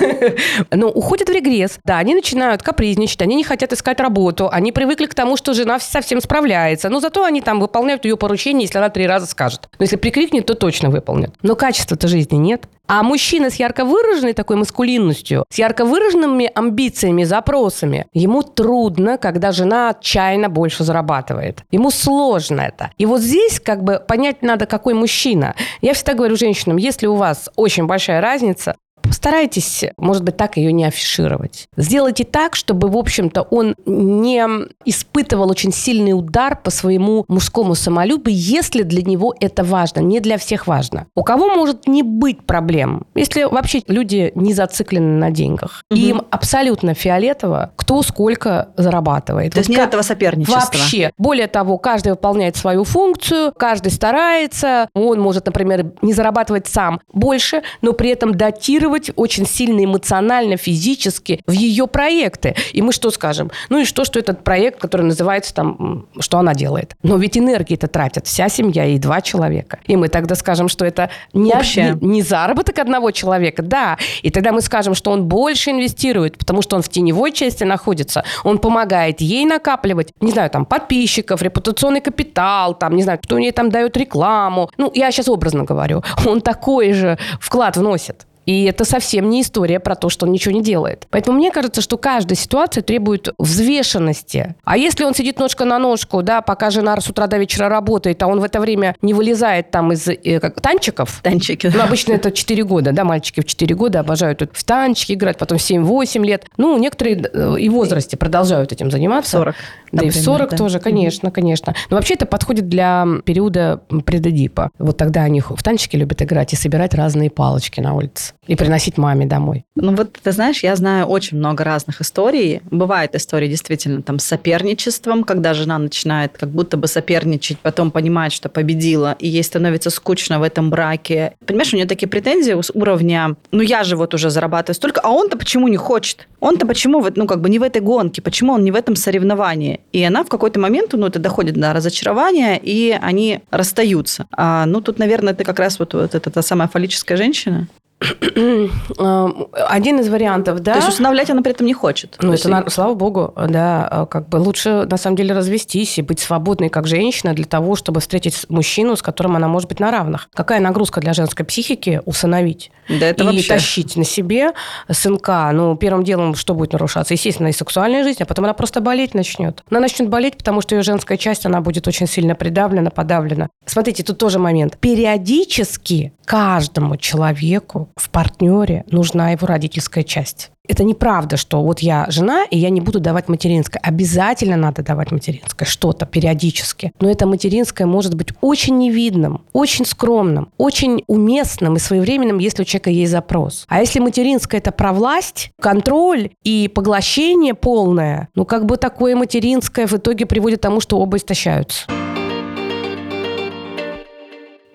Но уходят в регресс. Да, они начинают капризничать, они не хотят искать работу, они привыкли к тому, что жена совсем справляется. Но зато они там выполняют ее поручение, если она три раза скажет. Но если прикрикнет, то точно выполнят. Но качества-то жизни нет. А мужчина с ярко выраженной такой маскулинностью, с ярко выраженными амбициями, запросами, ему трудно, когда жена отчаянно больше зарабатывает. Ему сложно это. И вот здесь как бы понять надо, какой мужчина. Я всегда говорю женщинам, если у вас очень большая разница, Постарайтесь, может быть, так ее не афишировать. Сделайте так, чтобы, в общем-то, он не испытывал очень сильный удар по своему мужскому самолюбию, если для него это важно. Не для всех важно. У кого может не быть проблем? Если вообще люди не зациклены на деньгах. Угу. Им абсолютно фиолетово, кто сколько зарабатывает. То вот есть нет этого соперничества? Вообще. Более того, каждый выполняет свою функцию, каждый старается. Он может, например, не зарабатывать сам больше, но при этом датировать инвестировать очень сильно эмоционально, физически в ее проекты. И мы что скажем? Ну и что, что этот проект, который называется там, что она делает? Но ведь энергии это тратят вся семья и два человека. И мы тогда скажем, что это не, не, не заработок одного человека, да. И тогда мы скажем, что он больше инвестирует, потому что он в теневой части находится. Он помогает ей накапливать, не знаю, там, подписчиков, репутационный капитал, там, не знаю, кто ей там дает рекламу. Ну, я сейчас образно говорю. Он такой же вклад вносит. И это совсем не история про то, что он ничего не делает. Поэтому мне кажется, что каждая ситуация требует взвешенности. А если он сидит ножка на ножку, да, пока жена с утра до вечера работает, а он в это время не вылезает там из э, как, танчиков. Танчики. Ну, обычно это 4 года, да, мальчики в 4 года обожают в танчики играть, потом 7-8 лет. Ну, некоторые э, и в возрасте продолжают этим заниматься. 40. Да например, и в 40 да. тоже, конечно, конечно. Но вообще это подходит для периода предодипа. Вот тогда они в танчики любят играть и собирать разные палочки на улице и приносить маме домой. Ну вот, ты знаешь, я знаю очень много разных историй. Бывают истории действительно там с соперничеством, когда жена начинает как будто бы соперничать, потом понимает, что победила, и ей становится скучно в этом браке. Понимаешь, у нее такие претензии с уровня, ну я же вот уже зарабатываю столько, а он-то почему не хочет? Он-то почему, ну как бы не в этой гонке, почему он не в этом соревновании? И она в какой-то момент, ну это доходит до разочарования, и они расстаются. А, ну тут, наверное, это как раз вот, вот эта та самая фаллическая женщина. Один из вариантов, да. То есть усыновлять она при этом не хочет. Ну, это, есть... слава богу, да. Как бы лучше, на самом деле, развестись и быть свободной как женщина для того, чтобы встретить мужчину, с которым она может быть на равных. Какая нагрузка для женской психики усыновить? Да это и вообще... тащить на себе сынка. Ну, первым делом что будет нарушаться? Естественно, и сексуальная жизнь, а потом она просто болеть начнет. Она начнет болеть, потому что ее женская часть, она будет очень сильно придавлена, подавлена. Смотрите, тут тоже момент. Периодически каждому человеку в партнере нужна его родительская часть. Это неправда, что вот я жена, и я не буду давать материнское. Обязательно надо давать материнское, что-то периодически. Но это материнское может быть очень невидным, очень скромным, очень уместным и своевременным, если у человека есть запрос. А если материнское – это про власть, контроль и поглощение полное, ну как бы такое материнское в итоге приводит к тому, что оба истощаются.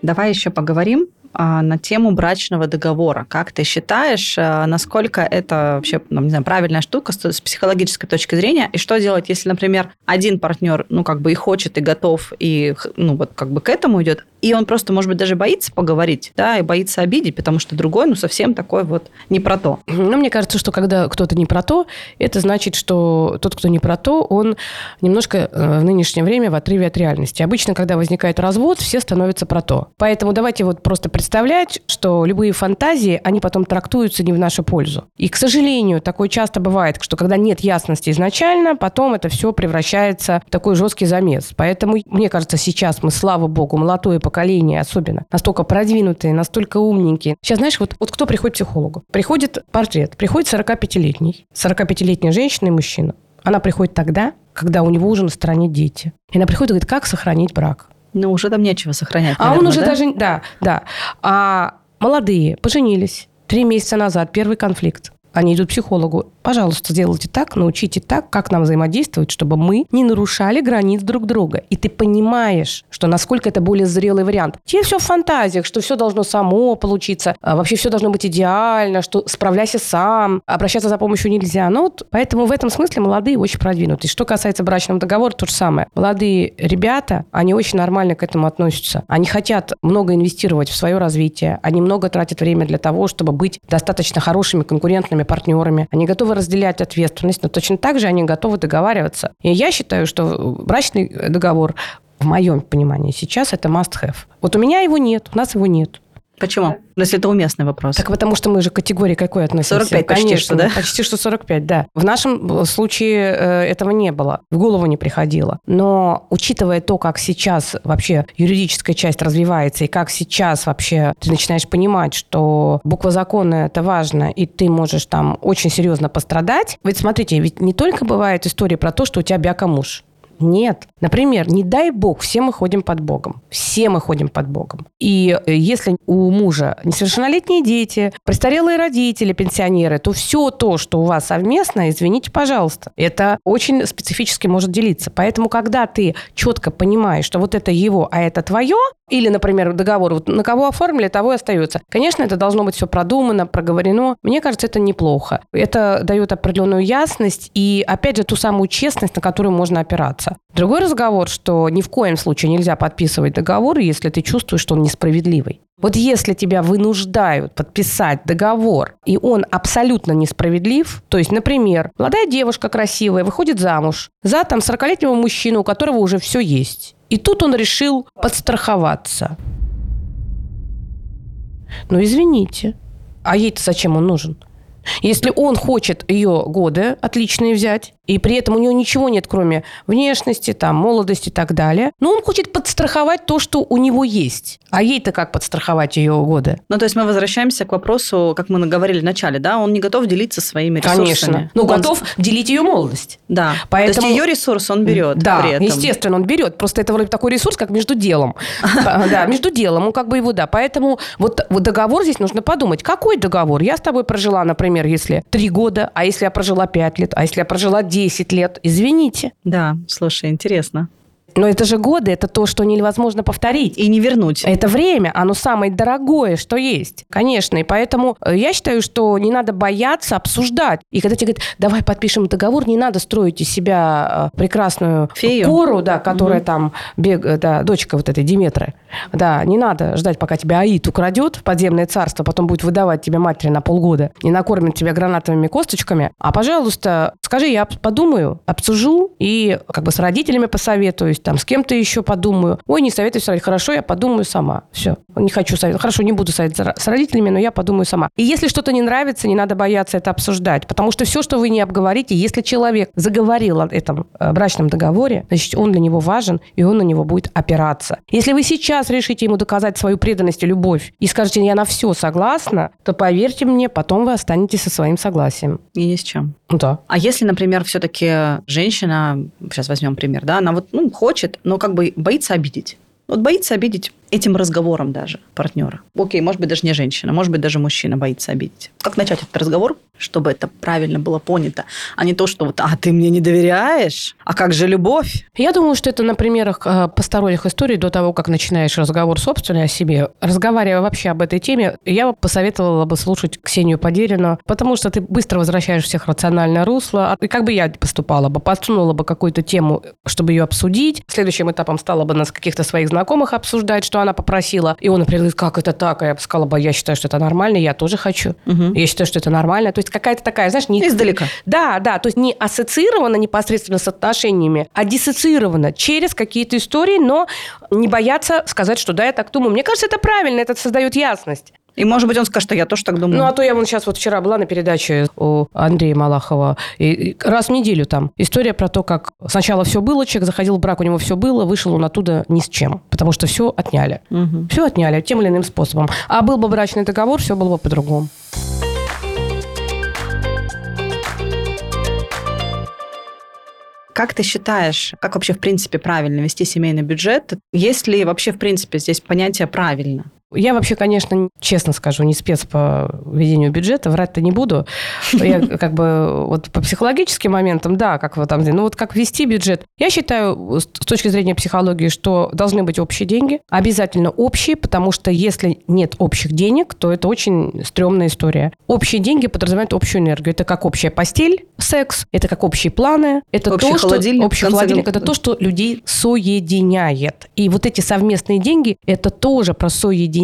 Давай еще поговорим на тему брачного договора. Как ты считаешь, а, насколько это вообще, ну, не знаю, правильная штука с психологической точки зрения? И что делать, если, например, один партнер, ну, как бы и хочет, и готов, и, ну, вот как бы к этому идет, и он просто, может быть, даже боится поговорить, да, и боится обидеть, потому что другой, ну, совсем такой вот не про то. Ну, мне кажется, что когда кто-то не про то, это значит, что тот, кто не про то, он немножко э, в нынешнее время в отрыве от реальности. Обычно, когда возникает развод, все становятся про то. Поэтому давайте вот просто представлять, что любые фантазии, они потом трактуются не в нашу пользу. И, к сожалению, такое часто бывает, что когда нет ясности изначально, потом это все превращается в такой жесткий замес. Поэтому, мне кажется, сейчас мы, слава богу, молодое поколение особенно, настолько продвинутые, настолько умненькие. Сейчас, знаешь, вот, вот кто приходит к психологу? Приходит портрет, приходит 45-летний, 45-летняя женщина и мужчина. Она приходит тогда, когда у него уже на стороне дети. И она приходит и говорит, как сохранить брак. Ну, уже там нечего сохранять. Наверное, а он уже да? даже... Да, да. А молодые поженились три месяца назад, первый конфликт. Они идут к психологу. Пожалуйста, сделайте так, научите так, как нам взаимодействовать, чтобы мы не нарушали границ друг друга. И ты понимаешь, что насколько это более зрелый вариант. Тебе все в фантазиях, что все должно само получиться, а вообще все должно быть идеально, что справляйся сам, обращаться за помощью нельзя. Ну вот, поэтому в этом смысле молодые очень продвинутые. Что касается брачного договора, то же самое. Молодые ребята, они очень нормально к этому относятся. Они хотят много инвестировать в свое развитие, они много тратят время для того, чтобы быть достаточно хорошими конкурентными партнерами. Они готовы разделять ответственность, но точно так же они готовы договариваться. И я считаю, что брачный договор в моем понимании сейчас это must-have. Вот у меня его нет, у нас его нет. Почему? Если это уместный вопрос. Так потому что мы же к категории какой относимся? 45 Конечно, почти что, да? Почти что 45, да. В нашем случае э, этого не было, в голову не приходило. Но учитывая то, как сейчас вообще юридическая часть развивается, и как сейчас вообще ты начинаешь понимать, что буква закона – это важно, и ты можешь там очень серьезно пострадать. Ведь смотрите, ведь не только бывает история про то, что у тебя бяка-муж. Нет. Например, не дай бог, все мы ходим под Богом. Все мы ходим под Богом. И э, если у мужа несовершеннолетние дети, престарелые родители, пенсионеры, то все то, что у вас совместно, извините, пожалуйста, это очень специфически может делиться. Поэтому, когда ты четко понимаешь, что вот это его, а это твое, или, например, договор, вот на кого оформили, того и остается. Конечно, это должно быть все продумано, проговорено. Мне кажется, это неплохо. Это дает определенную ясность и, опять же, ту самую честность, на которую можно опираться. Другой разговор, что ни в коем случае нельзя подписывать договор, если ты чувствуешь, что он несправедливый. Вот если тебя вынуждают подписать договор, и он абсолютно несправедлив, то есть, например, молодая девушка красивая выходит замуж за там 40-летнего мужчину, у которого уже все есть. И тут он решил подстраховаться. Ну, извините. А ей-то зачем он нужен? Если он хочет ее годы отличные взять, и при этом у него ничего нет, кроме внешности, там, молодости и так далее. Но он хочет подстраховать то, что у него есть. А ей-то как подстраховать ее годы? Ну, то есть мы возвращаемся к вопросу, как мы говорили в начале, да, он не готов делиться своими ресурсами. Конечно. Ну, он... готов делить ее молодость. Да. Поэтому... То есть ее ресурс он берет. Да, при этом. естественно, он берет. Просто это вроде такой ресурс, как между делом. Да, между делом, он как бы его, да. Поэтому вот договор здесь нужно подумать. Какой договор? Я с тобой прожила, например, если три года, а если я прожила пять лет, а если я прожила 10 лет, извините. Да, слушай, интересно. Но это же годы, это то, что невозможно повторить. И не вернуть. Это время, оно самое дорогое, что есть. Конечно, и поэтому э, я считаю, что не надо бояться обсуждать. И когда тебе говорят, давай подпишем договор, не надо строить из себя э, прекрасную Фею. кору, да, которая Мгм. там, бег, э, да, дочка вот этой Диметры. Да, не надо ждать, пока тебя Аид украдет в подземное царство, потом будет выдавать тебе матери на полгода и накормит тебя гранатовыми косточками. А, пожалуйста, скажи, я подумаю, обсужу и как бы с родителями посоветуюсь, там, с кем-то еще подумаю. Ой, не советую советовать. Хорошо, я подумаю сама. Все. Не хочу советовать. Хорошо, не буду советовать с родителями, но я подумаю сама. И если что-то не нравится, не надо бояться это обсуждать. Потому что все, что вы не обговорите, если человек заговорил о этом э, брачном договоре, значит, он для него важен, и он на него будет опираться. Если вы сейчас решите ему доказать свою преданность и любовь и скажете, я на все согласна, то поверьте мне, потом вы останетесь со своим согласием. И есть чем. Да. А если, например, все-таки женщина, сейчас возьмем пример, да, она вот ну, хочет, но как бы боится обидеть. Вот боится обидеть этим разговором даже партнера. Окей, может быть, даже не женщина, может быть, даже мужчина боится обидеть. Как начать этот разговор, чтобы это правильно было понято, а не то, что вот, а ты мне не доверяешь, а как же любовь? Я думаю, что это на примерах э, посторонних историй до того, как начинаешь разговор собственный о себе. Разговаривая вообще об этой теме, я бы посоветовала бы слушать Ксению Подерину, потому что ты быстро возвращаешь всех в рациональное русло. И как бы я поступала бы, подсунула бы какую-то тему, чтобы ее обсудить. Следующим этапом стала бы нас каких-то своих знакомых обсуждать, что она попросила. И он, например, говорит, как это так? А я бы сказала я считаю, что это нормально, я тоже хочу. Мгм. Я считаю, что это нормально. То есть какая-то такая, знаешь, не... Издалека. Да, да, то есть не ассоциировано непосредственно с отношениями, а диссоциировано через какие-то истории, но не бояться сказать, что да, я так думаю. Мне кажется, это правильно, это создает ясность. И, может быть, он скажет, что я тоже так думаю. Ну, а то я вон сейчас вот вчера была на передаче у Андрея Малахова, и раз в неделю там история про то, как сначала все было, человек заходил в брак, у него все было, вышел он оттуда ни с чем, потому что все отняли. Мгм. Все отняли тем или иным способом. А был бы брачный договор, все было бы по-другому. Как ты считаешь, как вообще в принципе правильно вести семейный бюджет? Есть ли вообще в принципе здесь понятие правильно? Я вообще, конечно, честно скажу, не спец по ведению бюджета, врать-то не буду. Я как бы вот по психологическим моментам, да, как вот там, ну вот как вести бюджет. Я считаю, с точки зрения психологии, что должны быть общие деньги, обязательно общие, потому что если нет общих денег, то это очень стрёмная история. Общие деньги подразумевают общую энергию. Это как общая постель, секс, это как общие планы, это Общий то, холодильник, что общий холодильник, это то, что людей соединяет. И вот эти совместные деньги, это тоже про соединение.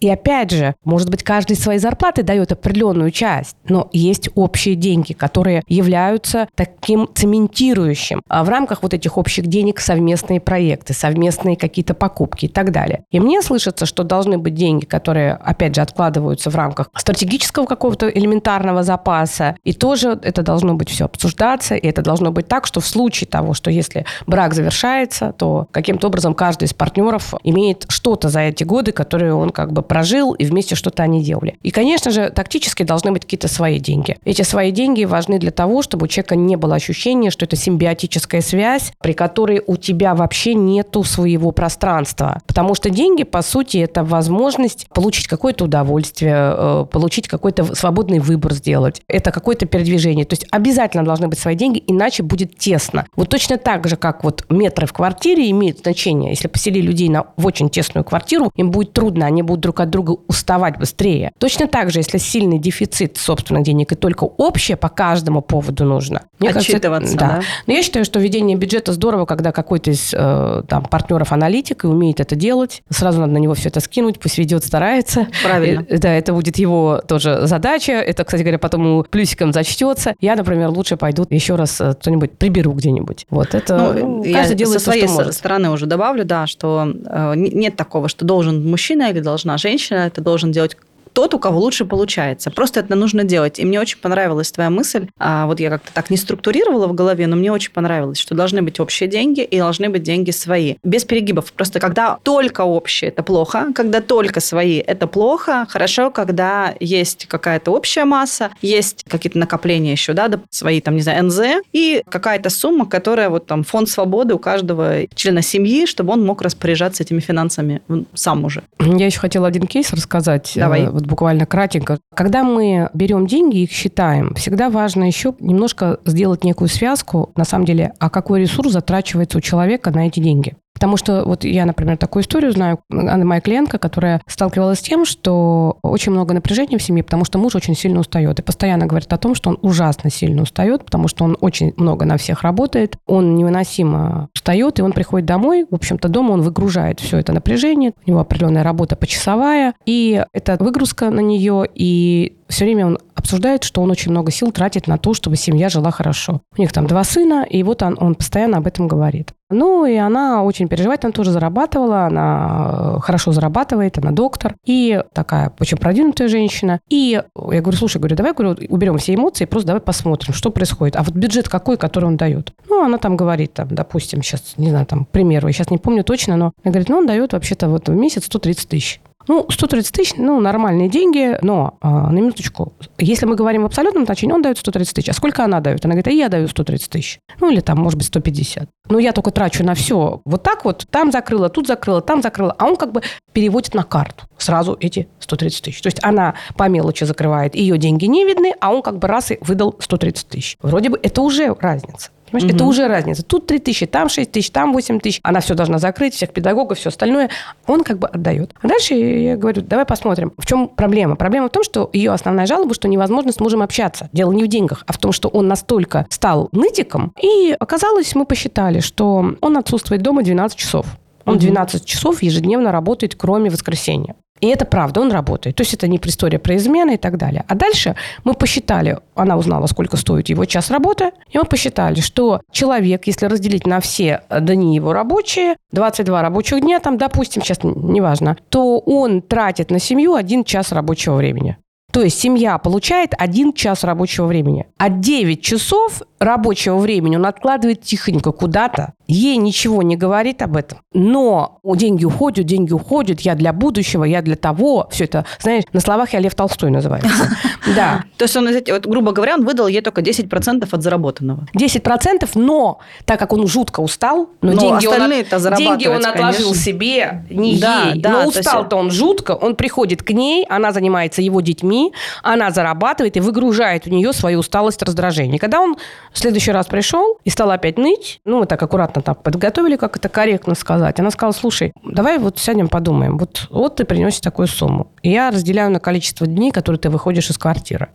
И опять же, может быть, каждый своей зарплаты дает определенную часть, но есть общие деньги, которые являются таким цементирующим. А в рамках вот этих общих денег совместные проекты, совместные какие-то покупки и так далее. И мне слышится, что должны быть деньги, которые, опять же, откладываются в рамках стратегического какого-то элементарного запаса. И тоже это должно быть все обсуждаться, и это должно быть так, что в случае того, что если брак завершается, то каким-то образом каждый из партнеров имеет что-то за эти годы, которые он как бы прожил, и вместе что-то они делали. И, конечно же, тактически должны быть какие-то свои деньги. Эти свои деньги важны для того, чтобы у человека не было ощущения, что это симбиотическая связь, при которой у тебя вообще нету своего пространства. Потому что деньги, по сути, это возможность получить какое-то удовольствие, э, получить какой-то свободный выбор сделать. Это какое-то передвижение. То есть обязательно должны быть свои деньги, иначе будет тесно. Вот точно так же, как вот метры в квартире имеют значение. Если посели людей на, в очень тесную квартиру, им будет трудно, они будут друг от друга уставать быстрее. Точно так же, если сильный дефицит собственных денег и только общее по каждому поводу нужно. Отчитываться, да. Но я считаю, что ведение бюджета здорово, когда какой-то из э, там, партнеров аналитик и умеет это делать. Сразу надо на него все это скинуть, пусть ведет, старается. Правильно. Э, Да, это будет его тоже задача. Это, кстати говоря, потом ему плюсиком зачтется. Я, например, лучше пойду еще раз э, что-нибудь приберу где-нибудь. Вот это Ну, ну, я каждый делает со то, своей что может. стороны уже добавлю, да, что э, не- нет такого, что должен мужчина или должна женщина, это должен делать тот, у кого лучше получается. Просто это нужно делать. И мне очень понравилась твоя мысль. А, вот я как-то так не структурировала в голове, но мне очень понравилось, что должны быть общие деньги и должны быть деньги свои. Без перегибов. Просто когда только общие, это плохо. Когда только свои, это плохо. Хорошо, когда есть какая-то общая масса, есть какие-то накопления еще, да, свои, там, не знаю, НЗ, и какая-то сумма, которая вот там фонд свободы у каждого члена семьи, чтобы он мог распоряжаться этими финансами сам уже. Я еще хотела один кейс рассказать. Давай. э, Вот буквально кратенько. Когда мы берем деньги их считаем, всегда важно еще немножко сделать некую связку, на самом деле, а какой ресурс затрачивается у человека на эти деньги. Потому что вот я, например, такую историю знаю. Она моя клиентка, которая сталкивалась с тем, что очень много напряжения в семье, потому что муж очень сильно устает. И постоянно говорит о том, что он ужасно сильно устает, потому что он очень много на всех работает. Он невыносимо устает, и он приходит домой. В общем-то, дома он выгружает все это напряжение. У него определенная работа почасовая. И это выгрузка на нее, и все время он обсуждает, что он очень много сил тратит на то, чтобы семья жила хорошо. У них там два сына, и вот он, он постоянно об этом говорит. Ну, и она очень переживает, она тоже зарабатывала, она э, хорошо зарабатывает, она доктор, и такая очень продвинутая женщина. И я говорю, слушай, говорю, давай говорю, уберем все эмоции, просто давай посмотрим, что происходит. А вот бюджет какой, который он дает? Ну, она там говорит, там, допустим, сейчас, не знаю, там, примеру, я сейчас не помню точно, но она говорит, ну, он дает вообще-то вот в месяц 130 тысяч. Ну, 130 тысяч, ну, нормальные деньги, но а, на минуточку. Если мы говорим в абсолютном значении, он дает 130 тысяч. А сколько она дает? Она говорит, а я даю 130 тысяч. Ну, или там, может быть, 150. Ну, я только трачу на все. Вот так вот, там закрыла, тут закрыла, там закрыла. А он как бы переводит на карту сразу эти 130 тысяч. То есть она по мелочи закрывает, ее деньги не видны, а он как бы раз и выдал 130 тысяч. Вроде бы это уже разница. Понимаешь, это уже разница. Тут 3 тысячи, там 6 тысяч, там 8 тысяч. Она все должна закрыть, всех педагогов, все остальное. Он как бы отдает. А дальше я говорю, давай посмотрим, в чем проблема. Проблема в том, что ее основная жалоба, что невозможно с мужем общаться. Дело не в деньгах, а в том, что он настолько стал нытиком. И оказалось, мы посчитали, что он отсутствует дома 12 часов. Он 12 часов ежедневно работает, кроме воскресенья. И это правда, он работает. То есть это не история про измены и так далее. А дальше мы посчитали, она узнала, сколько стоит его час работы, и мы посчитали, что человек, если разделить на все дни его рабочие, 22 рабочих дня, там, допустим, сейчас неважно, то он тратит на семью один час рабочего времени. То есть семья получает один час рабочего времени. А 9 часов рабочего времени он откладывает тихонько куда-то. Ей ничего не говорит об этом, но деньги уходят, деньги уходят, я для будущего, я для того, все это, знаешь, на словах я Лев Толстой называется. Да. То есть он, вот, грубо говоря, он выдал ей только 10% от заработанного. 10%, но так как он жутко устал, но, Но деньги, он, деньги он отложил конечно. себе, не Да, ей. да, но устал-то он жутко, он приходит к ней, она занимается его детьми, она зарабатывает и выгружает у нее свою усталость, раздражение. Когда он в следующий раз пришел и стал опять ныть, ну, мы так аккуратно так подготовили, как это корректно сказать, она сказала, слушай, давай вот сядем подумаем, вот, вот ты приносишь такую сумму, и я разделяю на количество дней, которые ты выходишь из квартиры.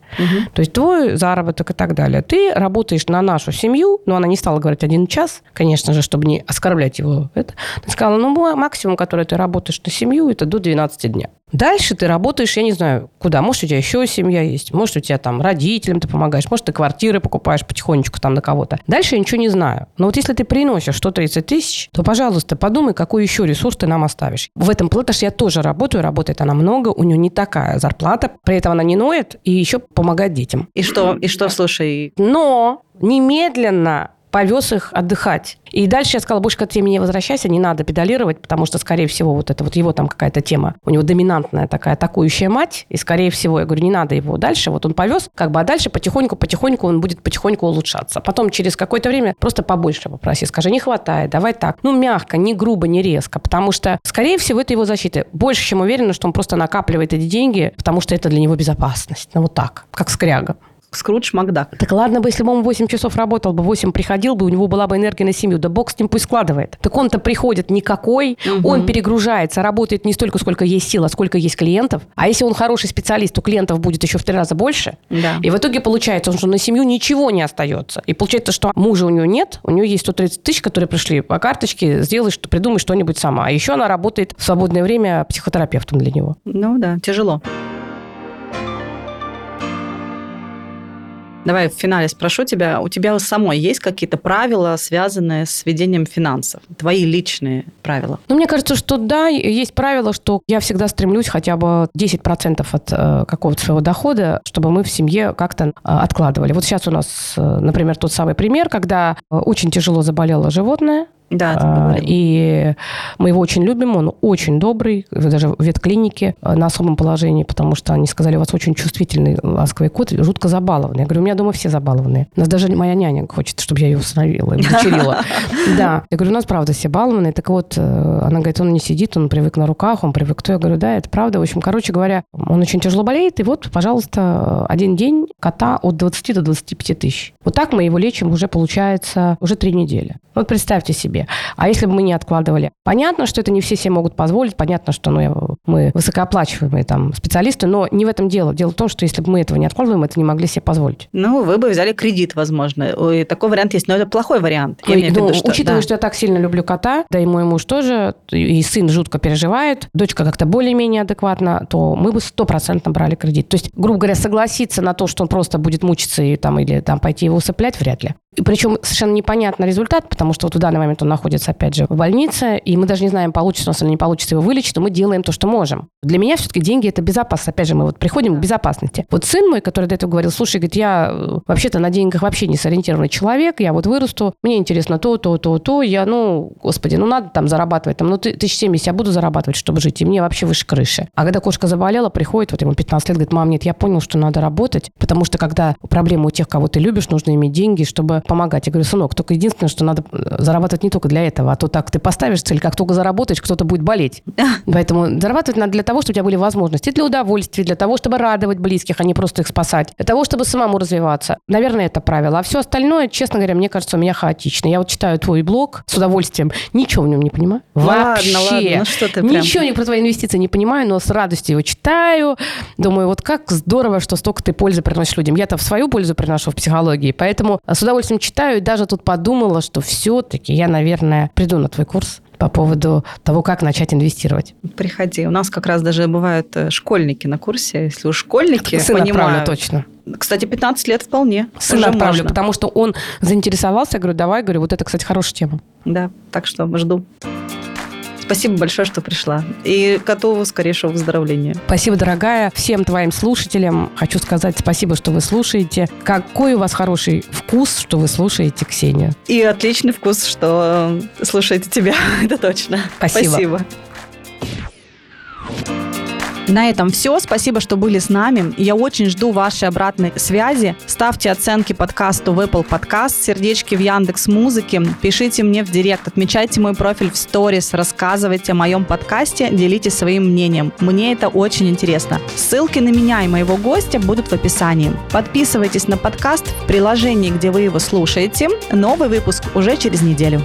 То есть твой заработок и так далее. Ты работаешь на нашу семью, но она не стала говорить один час, конечно же, чтобы не оскорблять его. Это. Она сказала, ну, ма- максимум, который ты работаешь на семью, это до 12 дня. Дальше ты работаешь, я не знаю, куда. Может, у тебя еще семья есть, может, у тебя там родителям ты помогаешь, может, ты квартиры покупаешь потихонечку там на кого-то. Дальше я ничего не знаю. Но вот если ты приносишь 130 тысяч, то, пожалуйста, подумай, какой еще ресурс ты нам оставишь. В этом что я тоже работаю, работает она много, у нее не такая зарплата, при этом она не ноет и еще помогает детям. И что, и что, слушай, Но немедленно повез их отдыхать. И дальше я сказала, больше к этой теме не возвращайся, не надо педалировать, потому что, скорее всего, вот это вот его там какая-то тема, у него доминантная такая атакующая мать, и, скорее всего, я говорю, не надо его дальше, вот он повез, как бы, а дальше потихоньку-потихоньку он будет потихоньку улучшаться. Потом через какое-то время просто побольше попроси, скажи, не хватает, давай так. Ну, мягко, не грубо, не резко, потому что, скорее всего, это его защита. Больше, чем уверена, что он просто накапливает эти деньги, потому что это для него безопасность. Ну, вот так, как скряга. Скрудж Макдак. Так ладно бы, если бы он 8 часов работал бы, 8 приходил бы, у него была бы энергия на семью. Да бог с ним пусть складывает. Так он-то приходит никакой, он перегружается, работает не столько, сколько есть сил, а сколько есть клиентов. А если он хороший специалист, то клиентов будет еще в три раза больше. Да. И в итоге получается, что на семью ничего не остается. И получается, что мужа у нее нет, у нее есть 130 тысяч, которые пришли по карточке, сделай, что, придумай что-нибудь сама. А еще она работает в свободное время психотерапевтом для него. Ну да, тяжело. Давай в финале спрошу тебя, у тебя самой есть какие-то правила, связанные с ведением финансов? Твои личные правила? Ну, мне кажется, что да, есть правило, что я всегда стремлюсь хотя бы 10% от э, какого-то своего дохода, чтобы мы в семье как-то э, откладывали. Вот сейчас у нас, э, например, тот самый пример, когда э, очень тяжело заболело животное, Да, а. И мы его очень любим, он очень добрый, даже в ветклинике э, на особом положении, потому что они сказали, у вас очень чувствительный ласковый кот, жутко забалованный. Я говорю, у меня дома все забалованные. У нас даже моя няня хочет, чтобы я ее установила, и удочерила. Да. Я говорю, у нас правда все балованные. Так вот, э, она говорит, он не сидит, он привык на руках, он привык то. Я говорю, да, это правда. В общем, короче говоря, он очень тяжело болеет, и вот, пожалуйста, один день кота от 20 до 25 тысяч. Вот так мы его лечим уже, получается, уже три недели. Вот представьте себе. А если бы мы не откладывали? Понятно, что это не все себе могут позволить, понятно, что ну, мы высокооплачиваемые там специалисты, но не в этом дело. Дело в том, что если бы мы этого не откладываем, мы это не могли себе позволить. Ну, вы бы взяли кредит, возможно. Ой, такой вариант есть, но это плохой вариант. Я Ой, ну, виду, что- учитывая, да. что я так сильно люблю кота, да и мой муж тоже, и сын жутко переживает, дочка как-то более-менее адекватна, то мы бы стопроцентно брали кредит. То есть, грубо говоря, согласиться на то, что он просто будет мучиться и, там, или там, пойти его усыплять, вряд ли. И причем совершенно непонятный результат, потому что вот в данный момент он находится, опять же, в больнице, и мы даже не знаем, получится у нас или не получится его вылечить, но мы делаем то, что можем. Для меня все-таки деньги – это безопасность. Опять же, мы вот приходим к безопасности. Вот сын мой, который до этого говорил, слушай, говорит, я э, вообще-то на деньгах вообще не сориентированный человек, я вот вырасту, мне интересно то, то, то, то, я, ну, господи, ну надо там зарабатывать, там, ну, ты- тысяч семьдесят я буду зарабатывать, чтобы жить, и мне вообще выше крыши. А когда кошка заболела, приходит, вот ему 15 лет, говорит, мам, нет, я понял, что надо работать, потому что когда проблема у тех, кого ты любишь, нужно иметь деньги, чтобы помогать. Я говорю, сынок, только единственное, что надо э, зарабатывать не только для этого, а то так ты поставишь цель, как только заработаешь, кто-то будет болеть. Поэтому зарабатывать надо для того, чтобы у тебя были возможности, для удовольствия, для того, чтобы радовать близких, а не просто их спасать, для того, чтобы самому развиваться. Наверное, это правило. А все остальное, честно говоря, мне кажется, у меня хаотично. Я вот читаю твой блог с удовольствием, ничего в нем не понимаю. Ну ладно, Вообще. ладно, ну что ты прям- Ничего не про твои инвестиции не понимаю, но с радостью его читаю. Думаю, вот как здорово, что столько ты пользы приносишь людям. Я-то в свою пользу приношу в психологии, поэтому с удовольствием читаю и даже тут подумала, что все-таки я, наверное, приду на твой курс по поводу того, как начать инвестировать. Приходи. У нас как раз даже бывают э, школьники на курсе. Если уж школьники Сына понимают... точно. Кстати, 15 лет вполне. Сына отправлю, можно. потому что он заинтересовался. Я говорю, давай, говорю, вот это, кстати, хорошая тема. Да, так что жду. Спасибо большое, что пришла. И готову скорейшего выздоровления. Спасибо, дорогая. Всем твоим слушателям хочу сказать спасибо, что вы слушаете. Какой у вас хороший вкус, что вы слушаете Ксению. И отличный вкус, что слушаете тебя. Это точно. Спасибо. Спасибо. На этом все. Спасибо, что были с нами. Я очень жду вашей обратной связи. Ставьте оценки подкасту в Apple Podcast, сердечки в Яндекс Музыке, пишите мне в директ, отмечайте мой профиль в сторис, рассказывайте о моем подкасте, делитесь своим мнением. Мне это очень интересно. Ссылки на меня и моего гостя будут в описании. Подписывайтесь на подкаст в приложении, где вы его слушаете. Новый выпуск уже через неделю.